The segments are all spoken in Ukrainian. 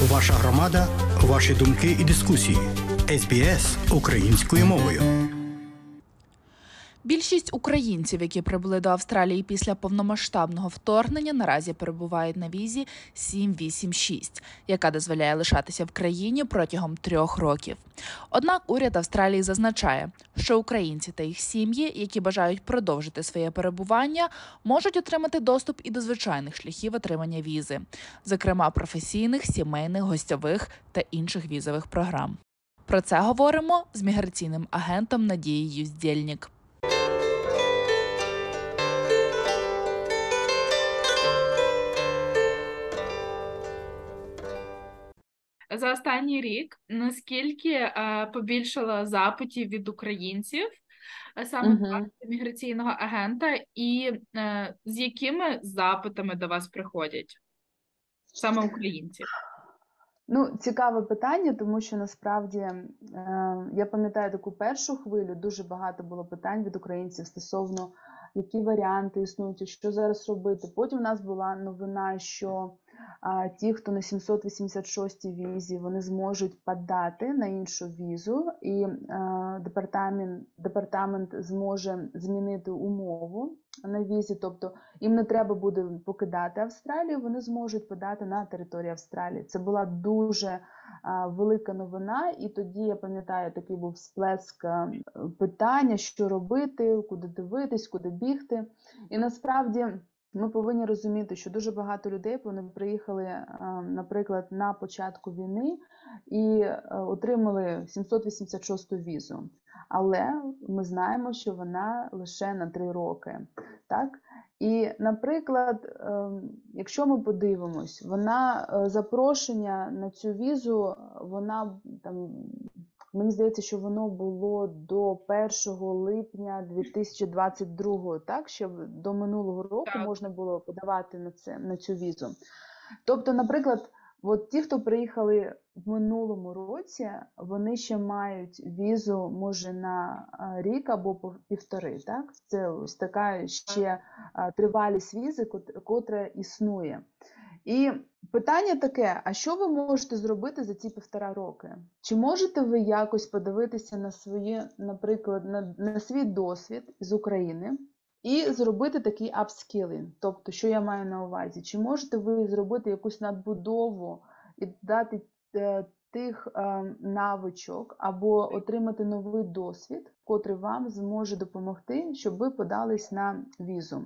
Ваша громада, ваші думки і дискусії. СБС українською мовою. Більшість українців, які прибули до Австралії після повномасштабного вторгнення, наразі перебувають на візі 786, яка дозволяє лишатися в країні протягом трьох років. Однак уряд Австралії зазначає, що українці та їх сім'ї, які бажають продовжити своє перебування, можуть отримати доступ і до звичайних шляхів отримання візи, зокрема професійних, сімейних, гостьових та інших візових програм. Про це говоримо з міграційним агентом Надією Здєльнік. За останній рік наскільки е, побільшало запитів від українців е, саме до міграційного агента, і е, з якими запитами до вас приходять саме українці? Ну, цікаве питання, тому що насправді е, я пам'ятаю таку першу хвилю, дуже багато було питань від українців стосовно які варіанти існують, що зараз робити. Потім у нас була новина, що ті, хто на 786 візі, вони зможуть подати на іншу візу, і е, департамент, департамент зможе змінити умову на візі, тобто їм не треба буде покидати Австралію, вони зможуть подати на територію Австралії. Це була дуже велика новина, і тоді я пам'ятаю, такий був сплеск питання, що робити, куди дивитись, куди бігти. І насправді. Ми повинні розуміти, що дуже багато людей вони приїхали, наприклад, на початку війни і отримали 786 візу. Але ми знаємо, що вона лише на 3 роки. Так? І, наприклад, ем, якщо ми подивимось, вона е, запрошення на цю візу, вона там. Мені здається, що воно було до 1 липня 2022, так? Ще до минулого року Так. можна було подавати на це на цю візу. Тобто, наприклад, от ті, хто приїхали в минулому році, вони ще мають візу, може, на рік або півтори. Так? Це ось така ще тривалість візи, кот- котра існує. І питання таке: а що ви можете зробити за ці півтора роки? Чи можете ви якось подивитися на своє, наприклад, на, на свій досвід з України і зробити такий апскілінг? Тобто, що я маю на увазі? Чи можете ви зробити якусь надбудову і дати е, тих е, навичок або отримати новий досвід, котрий вам зможе допомогти, щоб ви подались на візу?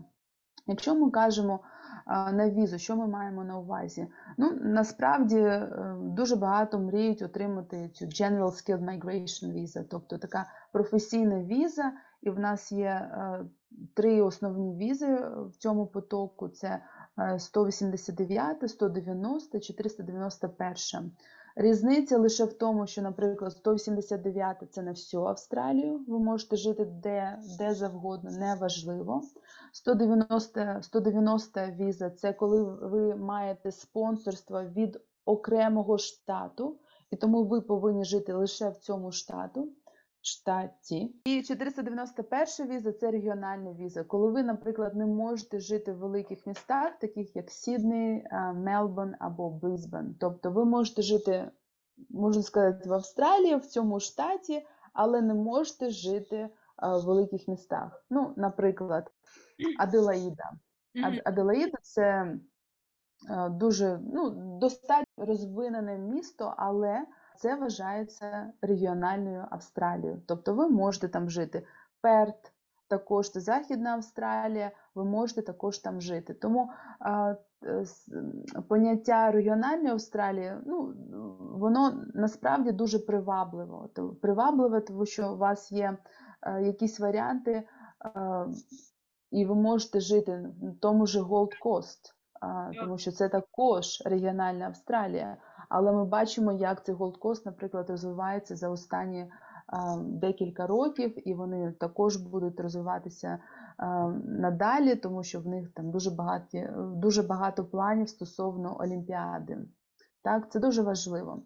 Якщо ми кажемо на візу, що ми маємо на увазі? Ну, насправді е, дуже багато мріють отримати цю General Skilled Migration Visa, тобто така професійна віза, і в нас є е, три основні візи в цьому потоку: це е, 189, 190 чи 391. Різниця лише в тому, що, наприклад, 189 це на всю Австралію, ви можете жити де, де завгодно, неважливо. 190, 190 віза це коли ви маєте спонсорство від окремого штату, і тому ви повинні жити лише в цьому штату. Штаті. І 491 віза це регіональна віза, коли ви, наприклад, не можете жити в великих містах, таких як Сідней, а, Мелбурн або Брисбен. Тобто ви можете жити, можна сказати, в Австралії, в цьому штаті, але не можете жити в великих містах. Ну, наприклад, Аделаїда. Ад- Аделаїда це е, дуже ну, достатньо розвинене місто, але це вважається регіональною Австралією. Тобто ви можете там жити. Перт, також це Західна Австралія, ви можете також там жити. Тому а, е, поняття регіональної Австралії, ну, воно насправді дуже привабливо. То- Привабливе, тому що у вас є е, якісь варіанти. е, і ви можете жити в тому ж Gold Coast, а, тому що це також регіональна Австралія. Але ми бачимо, як цей Coast, наприклад, розвивається за останні декілька років, і вони також будуть розвиватися надалі, тому що в них там дуже багаті, дуже багато планів стосовно Олімпіади. Так, це дуже важливо.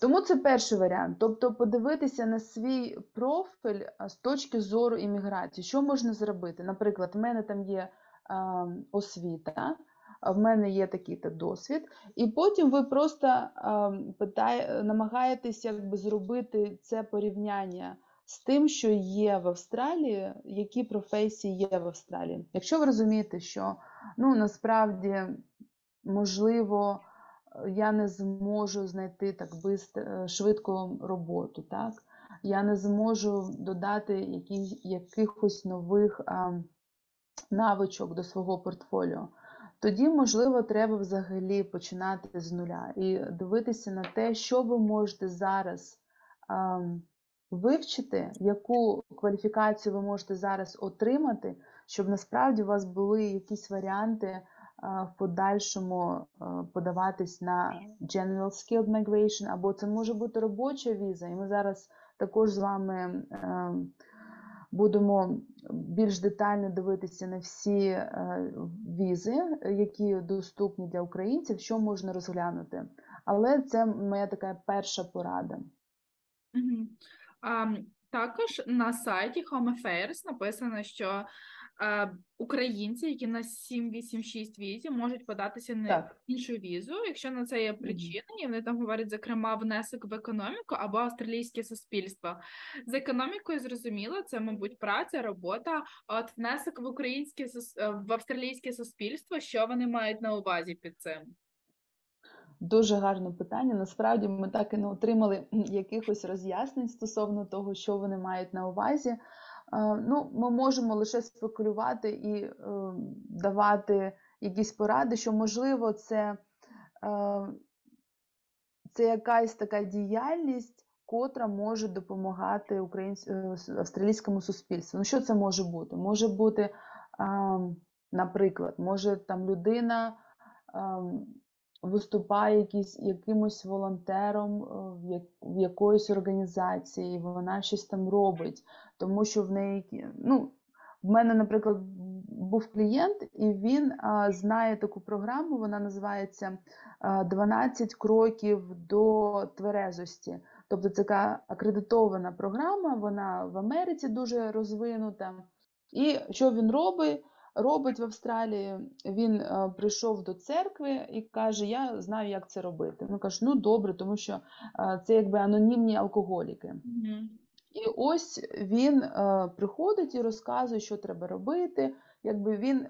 Тому це перший варіант. Тобто подивитися на свій профіль з точки зору імміграції. Що можна зробити? Наприклад, в мене там є а, освіта, в мене є такий-то досвід, і потім ви просто ем, питає, намагаєтесь якби зробити це порівняння з тим, що є в Австралії, які професії є в Австралії. Якщо ви розумієте, що ну насправді можливо е, я не зможу знайти так бистро, швидко роботу, так? Я не зможу додати які, якихось нових а, навичок до свого портфоліо. Тоді, можливо, треба взагалі починати з нуля і дивитися на те, що ви можете зараз а, вивчити, яку кваліфікацію ви можете зараз отримати, щоб насправді у вас були якісь варіанти а, в подальшому а, подаватись на General Skilled Migration, або це може бути робоча віза, і ми зараз також з вами е, будемо більш детально дивитися на всі е, візи, які доступні для українців, що можна розглянути. Але це моя така перша порада. Мгм. А, також на сайті Home Affairs написано, що українці, які на 786 візі, можуть податися на Так. іншу візу, якщо на це є причина, і вони там говорять, зокрема, внесок в економіку або австралійське суспільство. З економікою зрозуміло, це, мабуть, праця, робота. А от внесок в українське е, в австралійське суспільство, що вони мають на увазі під цим? Дуже гарне питання. Насправді ми так і не отримали якихось роз'яснень стосовно того, що вони мають на увазі. Е, Ну, ми можемо лише спекулювати і е, давати якісь поради, що можливо це, е, це якась така діяльність, котра може допомагати українсь... е, австралійському суспільству. Ну, що це може бути? Може бути, а, наприклад, може там людина. ам, виступає якийсь, якимось волонтером е, в, як, в якоїсь організації, вона щось там робить, тому що в неї, ну, в мене, наприклад, був клієнт, і він а, знає таку програму, вона називається а, 12 кроків до тверезості. Тобто це така акредитована програма, вона в Америці дуже розвинута. І що він робить? Робить в Австралії. Він е, прийшов до церкви і каже: Я знаю, як це робити. Ну каже, ну добре, тому що е, це якби анонімні алкоголіки. Мгм. І ось він е, приходить і розказує, що треба робити. Якби він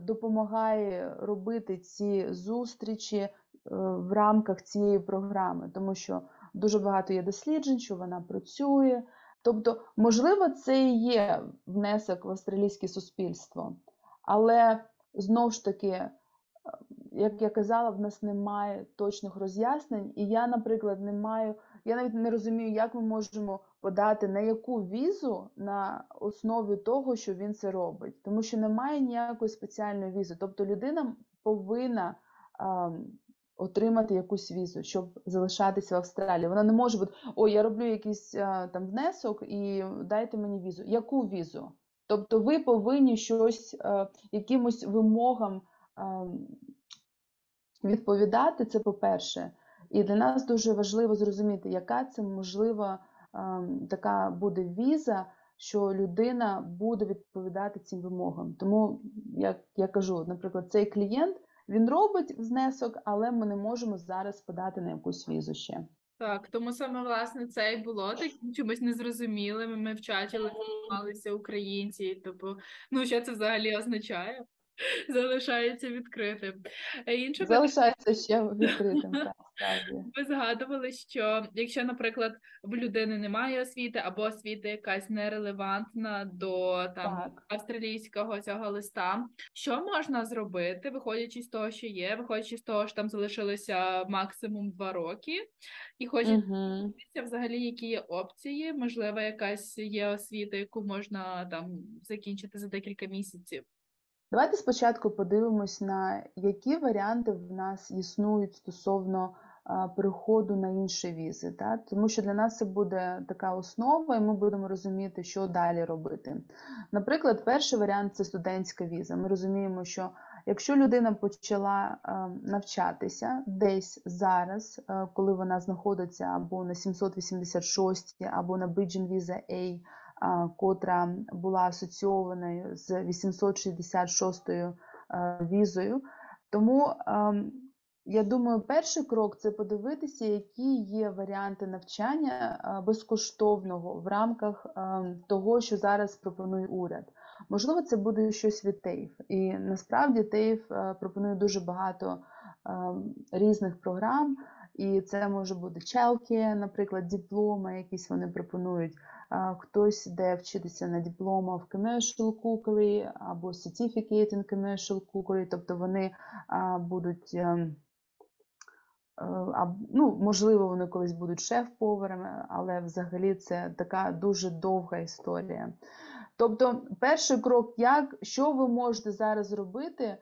допомагає робити ці зустрічі в рамках цієї програми, тому що дуже багато є досліджень, що вона працює. Тобто, можливо, це і є внесок в австралійське суспільство, але знову ж таки, е, як я казала, в нас немає точних роз'яснень, і я, наприклад, не маю, я навіть не розумію, як ми можемо подати на яку візу на основі того, що він це робить, тому що немає ніякої спеціальної візи. Тобто людина повинна а, отримати якусь візу, щоб залишатися в Австралії. Вона не може бути, ой, я роблю якийсь там внесок і дайте мені візу. Яку візу? Тобто ви повинні щось якимось вимогам відповідати, це по-перше. І для нас дуже важливо зрозуміти, яка це можлива така буде віза, що людина буде відповідати цим вимогам. Тому, як я кажу, наприклад, цей клієнт він робить внесок, але ми не можемо зараз подати на якусь візу ще. Так, тому саме власне це і було таким чимось незрозумілим. Ми в чаті листувалися українці, тобто, ну що це взагалі означає? Залишається відкритим. Е, Інше. Залишається ще відкритим. Так. Ви згадували, що якщо, наприклад, в людини немає освіти або освіта якась нерелевантна до там Так. австралійського цього листа, що можна зробити, виходячи з того, що є, виходячи з того, що там залишилося максимум два роки, і хочеться дивитися взагалі, які є опції, можливо, якась є освіта, яку можна там закінчити за декілька місяців. Давайте спочатку подивимось на які варіанти в нас існують стосовно переходу на інші візи. Та? Тому що для нас це буде така основа, і ми будемо розуміти, що далі робити. Наприклад, перший варіант це студентська віза. Ми розуміємо, що якщо людина почала навчатися десь зараз, коли вона знаходиться або на 786, або на Bridging Visa A, котра була асоційованою з 866 е, візою, Тому ем, я думаю, перший крок це подивитися, які є варіанти навчання е, безкоштовного в рамках того, що зараз пропонує уряд. Можливо, це буде щось від ТЕЙФ. І насправді ТЕЙФ е, пропонує дуже багато різних програм, і це може бути чалки, наприклад, дипломи, якісь вони пропонують. Хтось де вчитися на диплома в commercial cookery або certificate in commercial cookery, тобто вони будуть. е, а, ну, можливо, вони колись будуть шеф-поварами, але взагалі це така дуже довга історія. Тобто, перший крок, як, що ви можете зараз зробити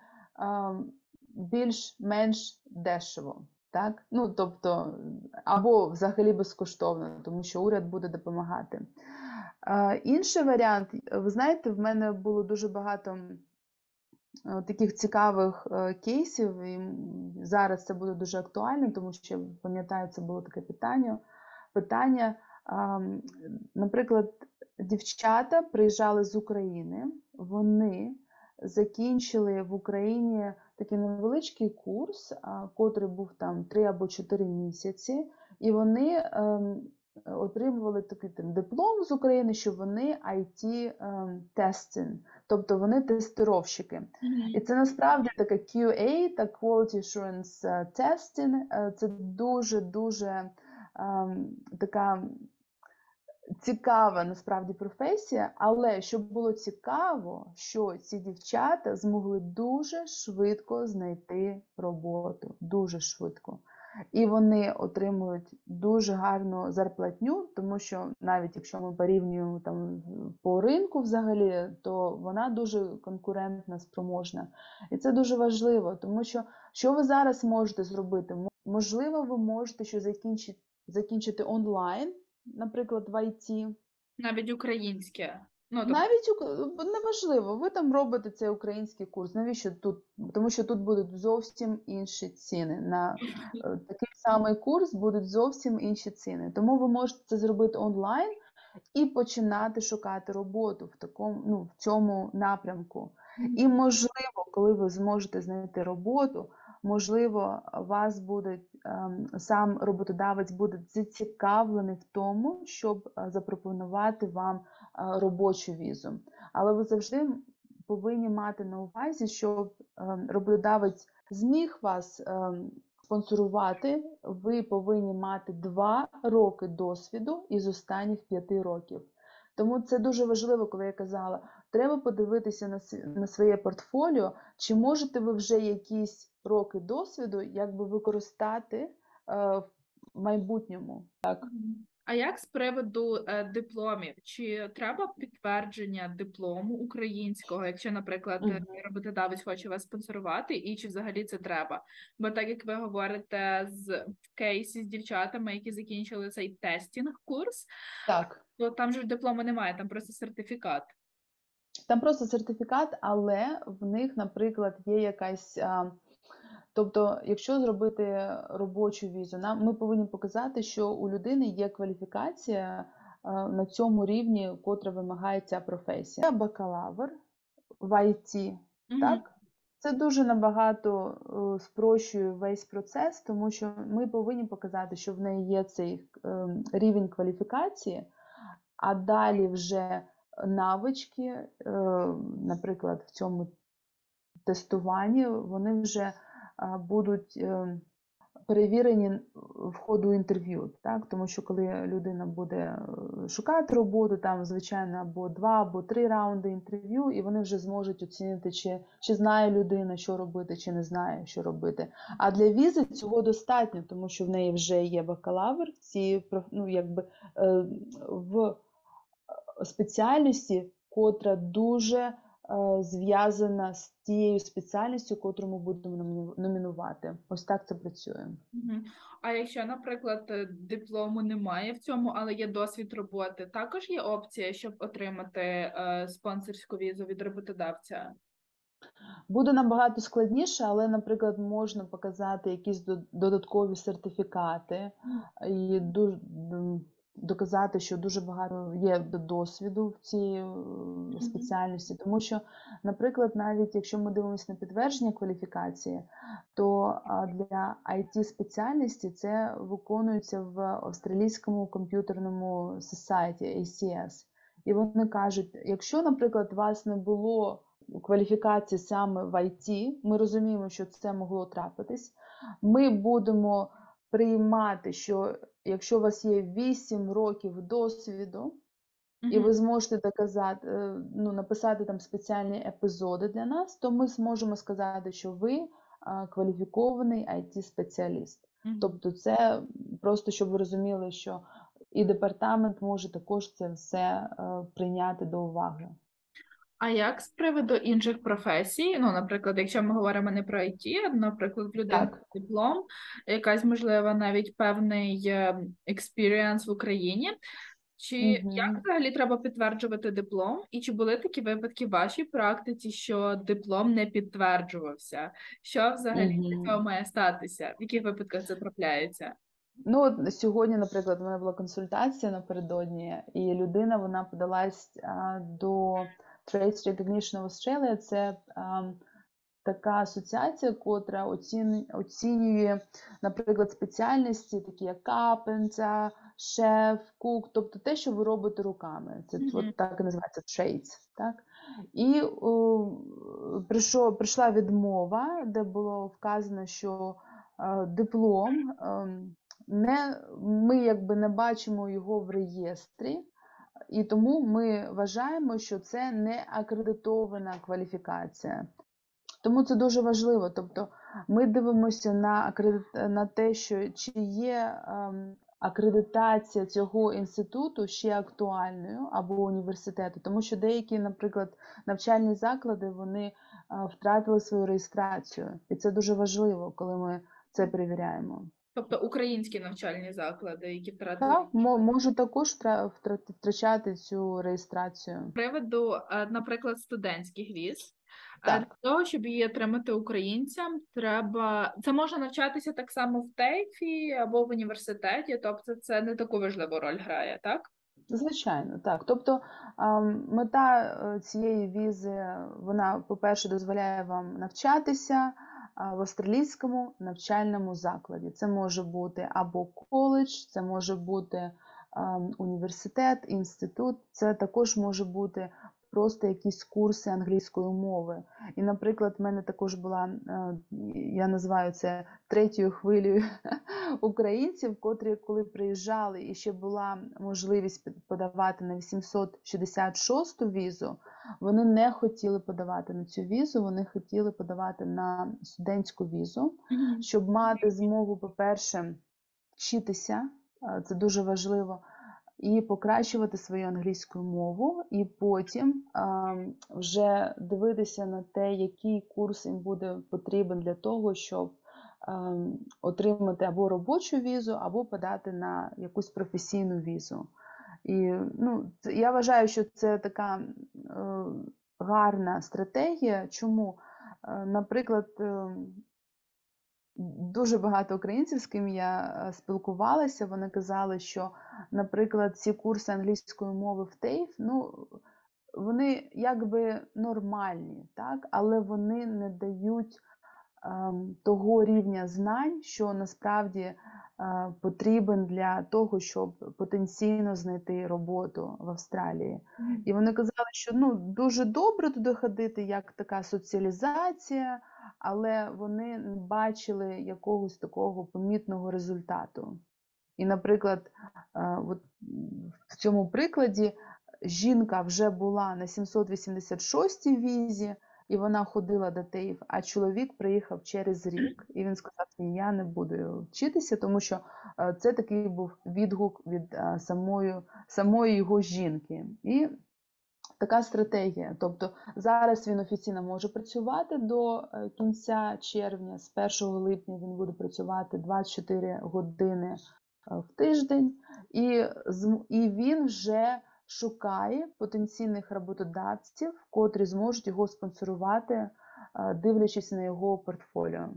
більш-менш дешево. Так? Ну, тобто, або взагалі безкоштовно, тому що уряд буде допомагати. Е, Інший варіант, ви знаєте, в мене було дуже багато е, таких цікавих е, кейсів, і зараз це буде дуже актуально, тому що пам'ятаю, це було таке питання. питання. Ам, Наприклад, дівчата приїжджали з України, вони закінчили в Україні такий невеличкий курс, котрий був там 3 або 4 місяці, і вони ем, отримували такий там, диплом з України, що вони IT ем, testing, тобто вони тестировщики. І це насправді таке QA, так Quality Assurance е, Testing. е, Це дуже-дуже ем, така цікава насправді професія, але щоб було цікаво, що ці дівчата змогли дуже швидко знайти роботу, дуже швидко. І вони отримують дуже гарну зарплатню, тому що навіть якщо ми порівнюємо там по ринку взагалі, то вона дуже конкурентна, спроможна. І це дуже важливо, тому що що ви зараз можете зробити? Можливо, ви можете що закінчити, закінчити онлайн, наприклад, в IT. Навіть українське. Ну, тобто, Навіть ук- неважливо, ви там робите цей український курс. Навіщо тут? Тому що тут будуть зовсім інші ціни. На е, такий самий курс будуть зовсім інші ціни. Тому ви можете це зробити онлайн і починати шукати роботу в такому, ну, в цьому напрямку. І можливо, коли ви зможете знайти роботу, можливо, вас буде ем, сам роботодавець буде зацікавлений в тому, щоб е, запропонувати вам е, робочу візу. Але ви завжди повинні мати на увазі, щоб ем, роботодавець зміг вас ем, спонсорувати, ви повинні мати 2 роки досвіду із останніх 5 років. Тому це дуже важливо, коли я казала, треба подивитися на, на своє портфоліо, чи можете ви вже якісь роки досвіду якби використати е, в майбутньому. Так. А як з приводу е, дипломів? Чи треба підтвердження диплому українського, якщо, наприклад, Мгм. роботодавець хоче вас спонсорувати, і чи взагалі це треба? Бо так як ви говорите з кейсі з дівчатами, які закінчили цей тестінг курс, Так. то там же диплому немає, там просто сертифікат. Там просто сертифікат, але в них, наприклад, є якась. а, Тобто, якщо зробити робочу візу, нам ми повинні показати, що у людини є кваліфікація а, на цьому рівні, котра вимагає ця професія. Бакалавр в IT, Мгм. так? Це дуже набагато е, спрощує весь процес, тому що ми повинні показати, що в неї є цей ем, рівень кваліфікації, а далі вже навички, е, наприклад, в цьому тестуванні, вони вже будуть е, перевірені в ходу інтерв'ю, так? Тому що коли людина буде е, шукати роботу, там, звичайно, або два, або три раунди інтерв'ю, і вони вже зможуть оцінити, чи, чи знає людина, що робити, чи не знає, що робити. А для візи цього достатньо, тому що в неї вже є бакалавр проф- ну, якби, е, в спеціальності, котра дуже е, зв'язана з тією спеціальністю, котру ми будемо номінувати. Ось так це працює. А якщо, наприклад, е, диплому немає в цьому, але є досвід роботи, також є опція, щоб отримати е, спонсорську візу від роботодавця. Буде набагато складніше, але, наприклад, можна показати якісь до- додаткові сертифікати. І дуже, доказати, що дуже багато є досвіду в цій е, спеціальності. Тому що, наприклад, навіть якщо ми дивимося на підтвердження кваліфікації, то для it спеціальності це виконується в австралійському комп'ютерному Society ACS. І вони кажуть, якщо, наприклад, у вас не було кваліфікації саме в IT, ми розуміємо, що це могло трапитись. Ми будемо приймати, що якщо у вас є 8 років досвіду, і ви зможете доказати, е, ну, написати там спеціальні епізоди для нас, то ми зможемо сказати, що ви а, кваліфікований it спеціаліст Мгм. Тобто, це просто щоб ви розуміли, що і департамент може також це все е, прийняти до уваги. А як з приводу інших професій? Ну, наприклад, якщо ми говоримо не про IT, а, наприклад, в людини Так. диплом, якась, можливо, навіть певний experience в Україні. Чи Мгм. як взагалі треба підтверджувати диплом? І чи були такі випадки в вашій практиці, що диплом не підтверджувався? Що взагалі для цього має статися? В яких випадках це трапляється? Ну, от сьогодні, наприклад, у мене була консультація напередодні, і людина вона подалась а, до Trades Recognition of Australia. Це така асоціація, котра оцінює, наприклад, спеціальності, такі як капенця, шеф, кук, тобто те, що ви робите руками. Це Мгм. от так і називається trades. Так? І о, прийшов, прийшла відмова, де було вказано, що е, диплом ем, не, ми якби не бачимо його в реєстрі, і тому ми вважаємо, що це не акредитована кваліфікація. Тому це дуже важливо. Тобто ми дивимося на, акредит- на те, що чи є ем, акредитація цього інституту ще актуальною або університету, тому що деякі, наприклад, навчальні заклади вони е, втратили свою реєстрацію, і це дуже важливо, коли ми це перевіряємо. Тобто українські навчальні заклади, які втратили Так, мо- можуть також втра- втра- втрачати цю реєстрацію. Приводу, е, наприклад, студентських віз. Е, Так. Для того, щоб її отримати українцям, треба це може навчатися так само в ТЕЙФі або в університеті, тобто це не таку важливу роль грає, так? Звичайно, так. Тобто мета е, цієї візи, вона, по-перше, дозволяє вам навчатися в австралійському навчальному закладі. Це може бути або коледж, це може бути ем, університет, інститут, це також може бути просто якісь курси англійської мови. І, наприклад, в мене також була, е, я називаю це третьою хвилею українців, котрі, коли приїжджали і ще була можливість подавати на 866 візу, вони не хотіли подавати на цю візу, вони хотіли подавати на студентську візу, щоб мати змогу, по-перше, вчитися, це дуже важливо, і покращувати свою англійську мову, і потім ем, вже дивитися на те, який курс їм буде потрібен для того, щоб ем, отримати або робочу візу, або подати на якусь професійну візу. І ну, я вважаю, що це така е, гарна стратегія. Чому? Е, Наприклад, е, дуже багато українців, з ким я е, спілкувалася, вони казали, що, наприклад, ці курси англійської мови в ТЕЙФ, ну, вони якби нормальні, так? але вони не дають ем, того рівня знань, що насправді потрібен для того, щоб потенційно знайти роботу в Австралії. І вони казали, що ну, дуже добре туди ходити, як така соціалізація, але вони не бачили якогось такого помітного результату. І, наприклад, е, от в цьому прикладі жінка вже була на 786 візі, і вона ходила до ТЕЙФ, а чоловік приїхав через рік, і він сказав, я не буду вчитися, тому що е, це такий був відгук від е, самої, самої його жінки. І така стратегія. Тобто зараз він офіційно може працювати до е, кінця червня, з 1 липня він буде працювати 24 години в тиждень, і, і він вже шукає потенційних роботодавців, котрі зможуть його спонсорувати, е, дивлячись на його портфоліо.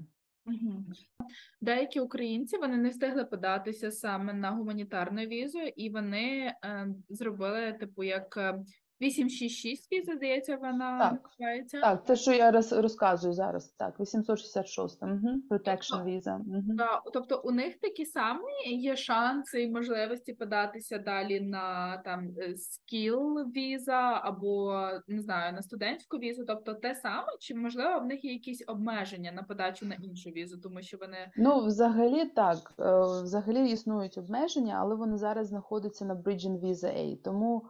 Деякі українці вони не встигли податися саме на гуманітарну візу, і вони е, зробили, типу, як е, 866 віза, здається, вона Так. називається. Так, це що я роз, розказую зараз. Так, 866. Угу. Protection visa. Угу. Да, тобто у них такі самі є шанси і можливості податися далі на там скіл віза або не знаю на студентську візу. Тобто те саме, чи можливо в них є якісь обмеження на подачу на іншу візу, тому що вони Ну, взагалі так. е, Взагалі існують обмеження, але вони зараз знаходяться на Bridging Visa A. Тому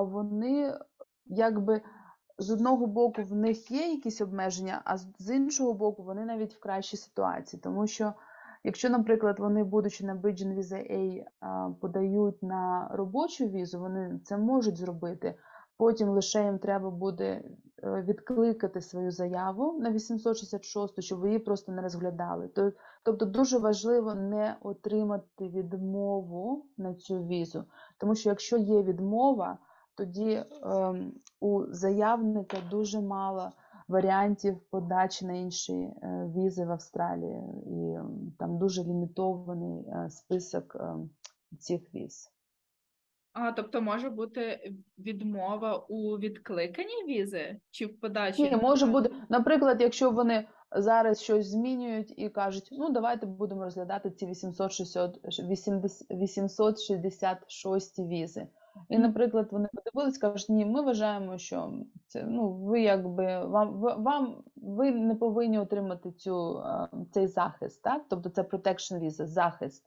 вони якби з одного боку в них є якісь обмеження, а з іншого боку, вони навіть в кращій ситуації. Тому що, якщо, наприклад, вони, будучи на Bridging Visa A, подають на робочу візу, вони це можуть зробити. Потім лише їм треба буде е, відкликати свою заяву на 866, щоб ви її просто не розглядали. Тобто дуже важливо не отримати відмову на цю візу, тому що якщо є відмова, тоді ем, у заявника дуже мало варіантів подачі на інші е, візи в Австралії, і ем, там дуже лімітований е, список ем, цих віз. А тобто може бути відмова у відкликанні візи чи в подачі? Ні, може бути, наприклад, якщо вони зараз щось змінюють і кажуть, ну давайте будемо розглядати ці 860, 80 866 візи. І, наприклад, вони подивились, кажуть, ні, ми вважаємо, що це ну ви якби вам вам ви не повинні отримати цю е, цей захист, так? Тобто це protection visa, захист.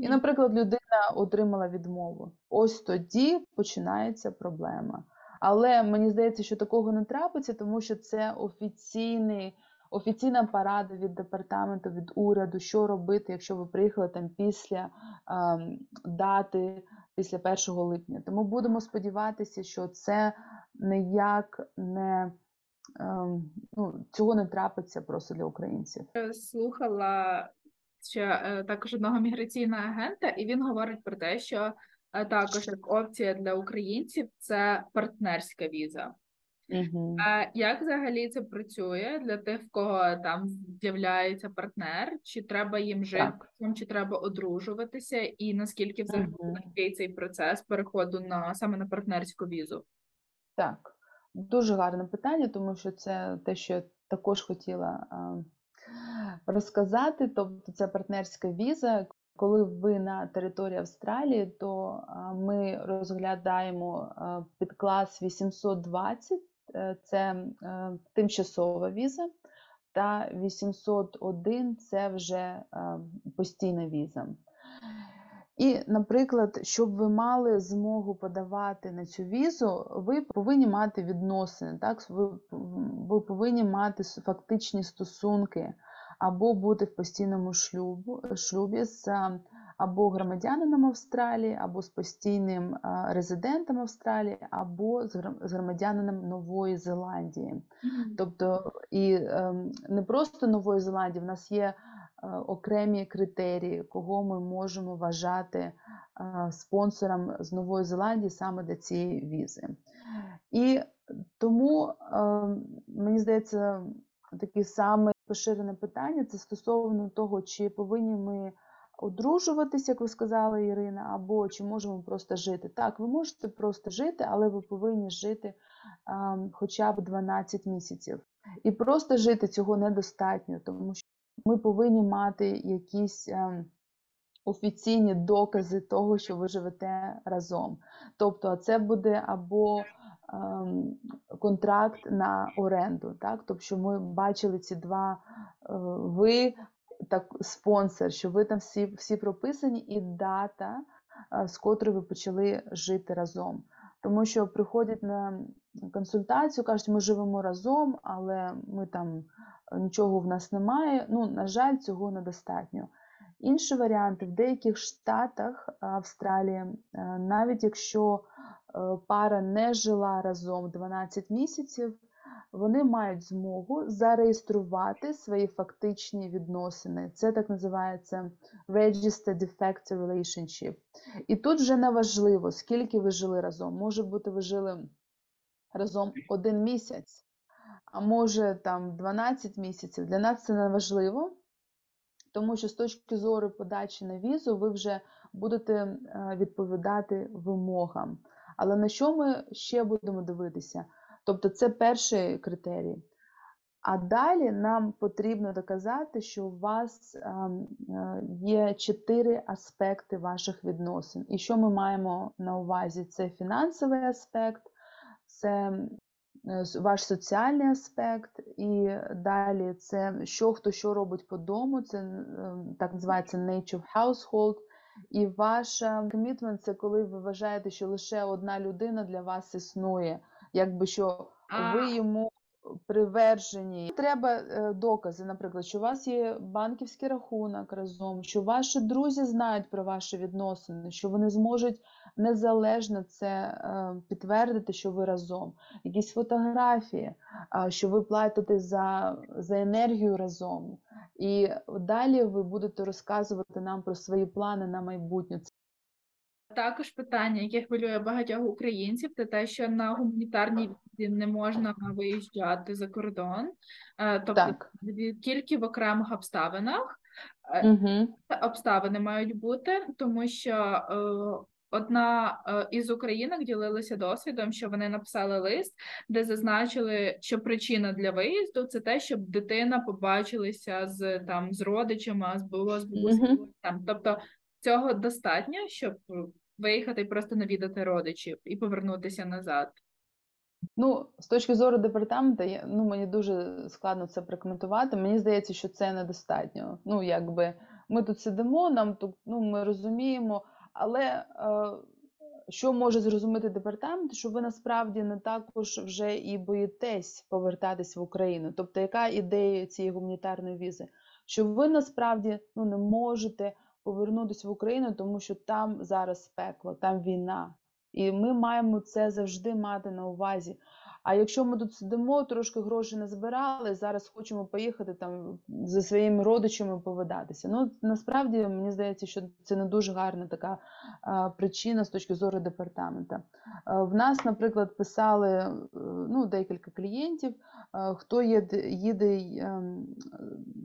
І, наприклад, людина отримала відмову. Ось тоді починається проблема. Але мені здається, що такого не трапиться, тому що це офіційний, офіційна порада від департаменту, від уряду, що робити, якщо ви приїхали там після ем, дати, після 1 липня. Тому будемо сподіватися, що це ніяк не ем, ну, цього не трапиться просто для українців. слухала ще також одного міграційного агента, і він говорить про те, що е, також як опція для українців це партнерська віза. Угу. А як взагалі це працює для тих, в кого там з'являється партнер? Чи треба їм жити, Так. чи треба одружуватися, і наскільки взагалі легкий цей процес переходу на саме на партнерську візу? Так, дуже гарне питання, тому що це те, що я також хотіла розказати. Тобто, це партнерська віза. Коли ви на території Австралії, то ми розглядаємо а, підклас 820, е, це е, тимчасова віза, та 801 це вже постійна віза. І, наприклад, щоб ви мали змогу подавати на цю візу, ви повинні мати відносини, так? Ви, ви повинні мати фактичні стосунки або бути в постійному шлюбу, шлюбі з або громадянином Австралії, або з постійним резидентом Австралії, або з громадянином Нової Зеландії. Тобто, і ем, не просто Нової Зеландії, в нас є е, окремі критерії, кого ми можемо вважати е, спонсором з Нової Зеландії саме для цієї візи. І тому, ем, мені здається, таке саме поширене питання це стосовно того, чи повинні ми одружуватися, як ви сказала, Ірина, або чи можемо просто жити. Так, ви можете просто жити, але ви повинні жити ем, хоча б 12 місяців. І просто жити цього недостатньо, тому що ми повинні мати якісь ем, офіційні докази того, що ви живете разом. Тобто, це буде або контракт на оренду, так? Тобто, що ми бачили ці два е, ви так, спонсор, що ви там всі, всі прописані, і дата, е, з котрою ви почали жити разом. Тому що приходять на консультацію, кажуть, ми живемо разом, але ми там е, нічого в нас немає. Ну, на жаль, цього недостатньо. Інші варіанти в деяких штатах Австралії, навіть якщо пара не жила разом 12 місяців, вони мають змогу зареєструвати свої фактичні відносини. Це так називається Registered de facto relationship. І тут вже не важливо, скільки ви жили разом. Може бути, ви жили разом один місяць, а може там 12 місяців. Для нас це не важливо, тому що з точки зору подачі на візу ви вже будете е, відповідати вимогам. Але на що ми ще будемо дивитися? Тобто це перший критерій. А далі нам потрібно доказати, що у вас ем, е, є чотири аспекти ваших відносин. І що ми маємо на увазі? Це фінансовий аспект, це е, ваш соціальний аспект, і далі це що хто що робить по дому, це е, так називається nature household. І ваш комітмент – це коли ви вважаєте, що лише одна людина для вас існує, якби що ви йому привержені. Треба е, докази, наприклад, що у вас є банківський рахунок разом, що ваші друзі знають про ваші відносини, що вони зможуть незалежно це е, підтвердити, що ви разом. Якісь фотографії, що ви платите за, за енергію разом. І далі ви будете розказувати нам про свої плани на майбутнє. Також питання, яке хвилює багатьох українців, це те, що на гуманітарній візі не можна виїжджати за кордон, Е, тобто Так. тільки в окремих обставинах. Угу. Обставини мають бути, тому що одна е, із українок ділилася досвідом, що вони написали лист, де зазначили, що причина для виїзду це те, щоб дитина побачилася з там з родичами, з бабу- з бабусею. Тобто цього достатньо, щоб виїхати і просто навідати родичів і повернутися назад. Ну, з точки зору департаменту, я- ну, мені дуже складно це прокоментувати. Мені здається, що це недостатньо. Ну, якби ми тут сидимо, нам тут, ну, ми розуміємо, але е, що може зрозуміти департамент, що ви насправді не також вже і боїтесь повертатись в Україну. Тобто, яка ідея цієї гуманітарної візи? Що ви насправді ну, не можете повернутися в Україну, тому що там зараз пекло, там війна. І ми маємо це завжди мати на увазі. А якщо ми тут сидимо, трошки грошей назбирали, зараз хочемо поїхати там за своїми родичами повидатися. Ну насправді мені здається, що це не дуже гарна така а, причина з точки зору департамента. А, в нас, наприклад, писали е, ну, декілька клієнтів, а, хто їде, їде ем,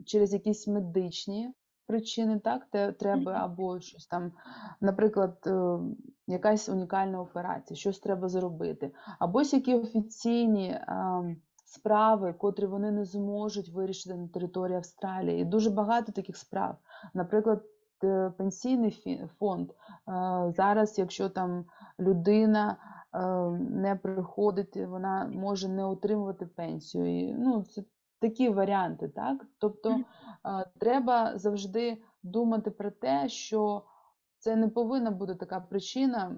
через якісь медичні причини, так, те треба або щось там, наприклад, е, якась унікальна операція, щось треба зробити, або ж які офіційні ем, справи, котрі вони не зможуть вирішити на території Австралії. І дуже багато таких справ. Наприклад, е, пенсійний фонд. Е, Зараз, якщо там людина е, не приходить, вона може не отримувати пенсію. І, ну, це такі варіанти, так? Тобто треба завжди думати про те, що це не повинна бути така причина,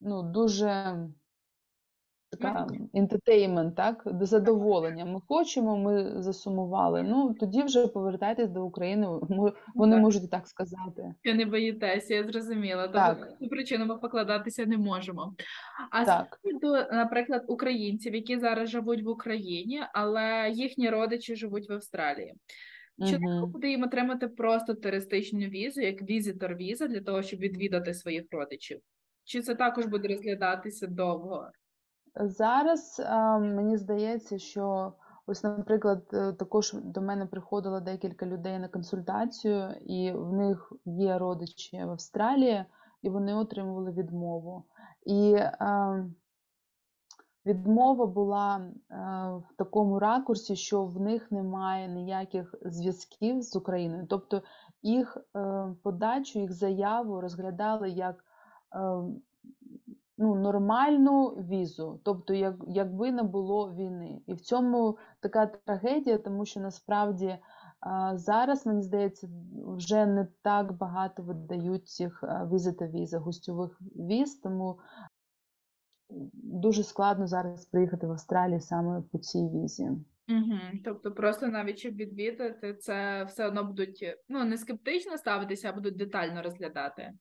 ну, дуже така інтетеймент, так? до задоволення. Ми хочемо, ми засумували. Ну, тоді вже повертайтесь до України, вони так. можуть так сказати. Що не боїтеся, я зрозуміла. Тобто Так. цю причину ми покладатися не можемо. А Так. приводу, наприклад, українців, які зараз живуть в Україні, але їхні родичі живуть в Австралії. Чи треба буде їм отримати просто туристичну візу, як візитор віза, для того, щоб відвідати своїх родичів? Чи це також буде розглядатися довго? Зараз а, мені здається, що ось, наприклад, е, також до мене приходило декілька людей на консультацію, і в них є родичі в Австралії, і вони отримували відмову. І а, відмова була е, в такому ракурсі, що в них немає ніяких зв'язків з Україною. Тобто їх е, подачу, їх заяву розглядали як е, ну, нормальну візу, тобто як, якби не було війни. І в цьому така трагедія, тому що насправді а, зараз, мені здається, вже не так багато видають цих візита віза, гостьових віз, тому дуже складно зараз приїхати в Австралію саме по цій візі. Угу. Тобто, просто навіть щоб відвідати, це все одно будуть ну не скептично ставитися, а будуть детально розглядати.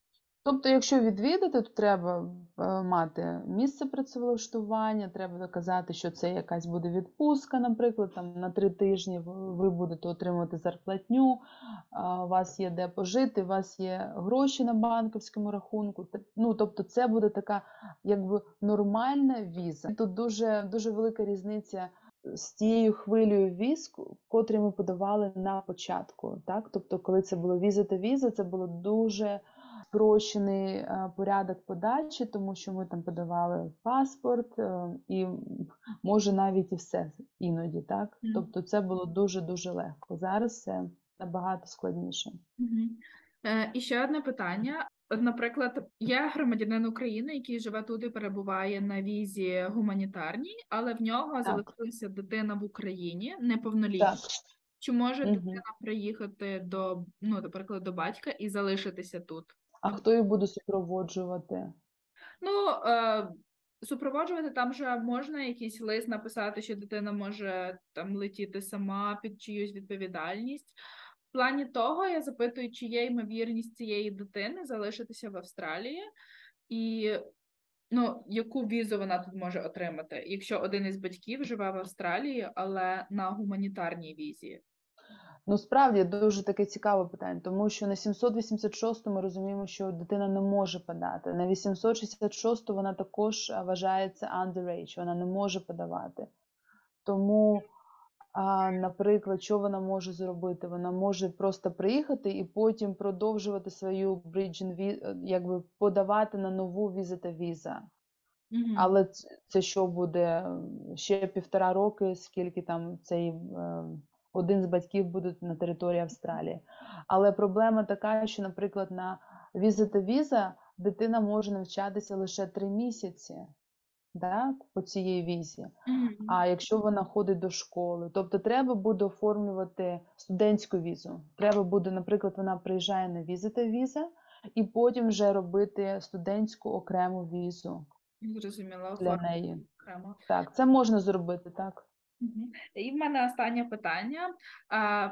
Тобто, якщо відвідати, то треба е, мати місце працевлаштування, треба доказати, що це якась буде відпустка, наприклад, там на три тижні ви ви будете отримувати зарплатню, у вас є де пожити, у вас є гроші на банківському рахунку. Ну, тобто, це буде така якби нормальна віза. Тут дуже, дуже велика різниця з тією хвилею віз, котрі ми подавали на початку. Так? Тобто, коли це було віза та віза, це було дуже спрощений е, порядок подачі, тому що ми там подавали паспорт е, і може навіть і все іноді. Так? Тобто це було дуже-дуже легко. Зараз це набагато складніше. Е, і ще одне питання. От, наприклад, я громадянин України, який живе тут і перебуває на візі гуманітарній, але в нього залишилася дитина в Україні, неповнолітня. Так. Чи може Мгм. дитина приїхати до, ну, наприклад, до батька і залишитися тут? А хто їх буде супроводжувати? Ну, е, супроводжувати там же можна якийсь лист написати, що дитина може там летіти сама під чиюсь відповідальність. В плані того я запитую, чи є ймовірність цієї дитини залишитися в Австралії, і ну, яку візу вона тут може отримати, якщо один із батьків живе в Австралії, але на гуманітарній візі. Ну, справді дуже таке цікаве питання, тому що на 786 ми розуміємо, що дитина не може подати. На 866 вона також вважається underage, вона не може подавати. Тому, а, наприклад, що вона може зробити? Вона може просто приїхати і потім продовжувати свою bridging е, якби подавати на нову віза та віза. Мгм. Але ц- це що буде ще півтора роки, скільки там цей е, один з батьків буде на території Австралії. Але проблема така, що, наприклад, на віза та віза дитина може навчатися лише три місяці да, по цієї візі. А якщо вона ходить до школи, тобто треба буде оформлювати студентську візу. Треба буде, наприклад, вона приїжджає на віза та віза, і потім вже робити студентську окрему візу Зрозуміла, для неї. окремо. Так, це можна зробити, так. І в мене останнє питання.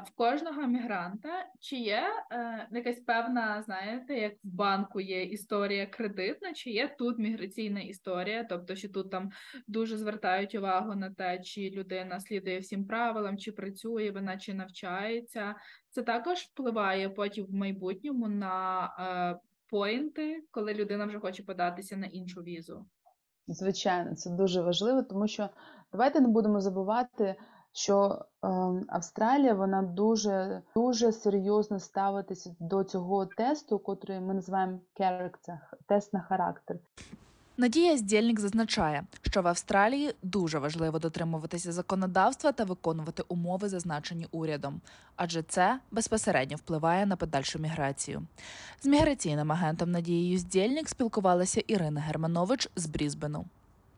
В кожного мігранта чи є е, якась певна, знаєте, як в банку є історія кредитна, чи є тут міграційна історія, тобто що тут там дуже звертають увагу на те, чи людина слідує всім правилам, чи працює вона, чи навчається. Це також впливає потім в майбутньому на е, поінти, коли людина вже хоче податися на іншу візу. Звичайно, це дуже важливо, тому що давайте не будемо забувати, що ем, Австралія вона дуже дуже серйозно ставитися до цього тесту, котрий ми називаємо character, тест на характер. Надія Здєльник зазначає, що в Австралії дуже важливо дотримуватися законодавства та виконувати умови, зазначені урядом, адже це безпосередньо впливає на подальшу міграцію. З міграційним агентом Надією Здєльник спілкувалася Ірина Германович з Брізбену.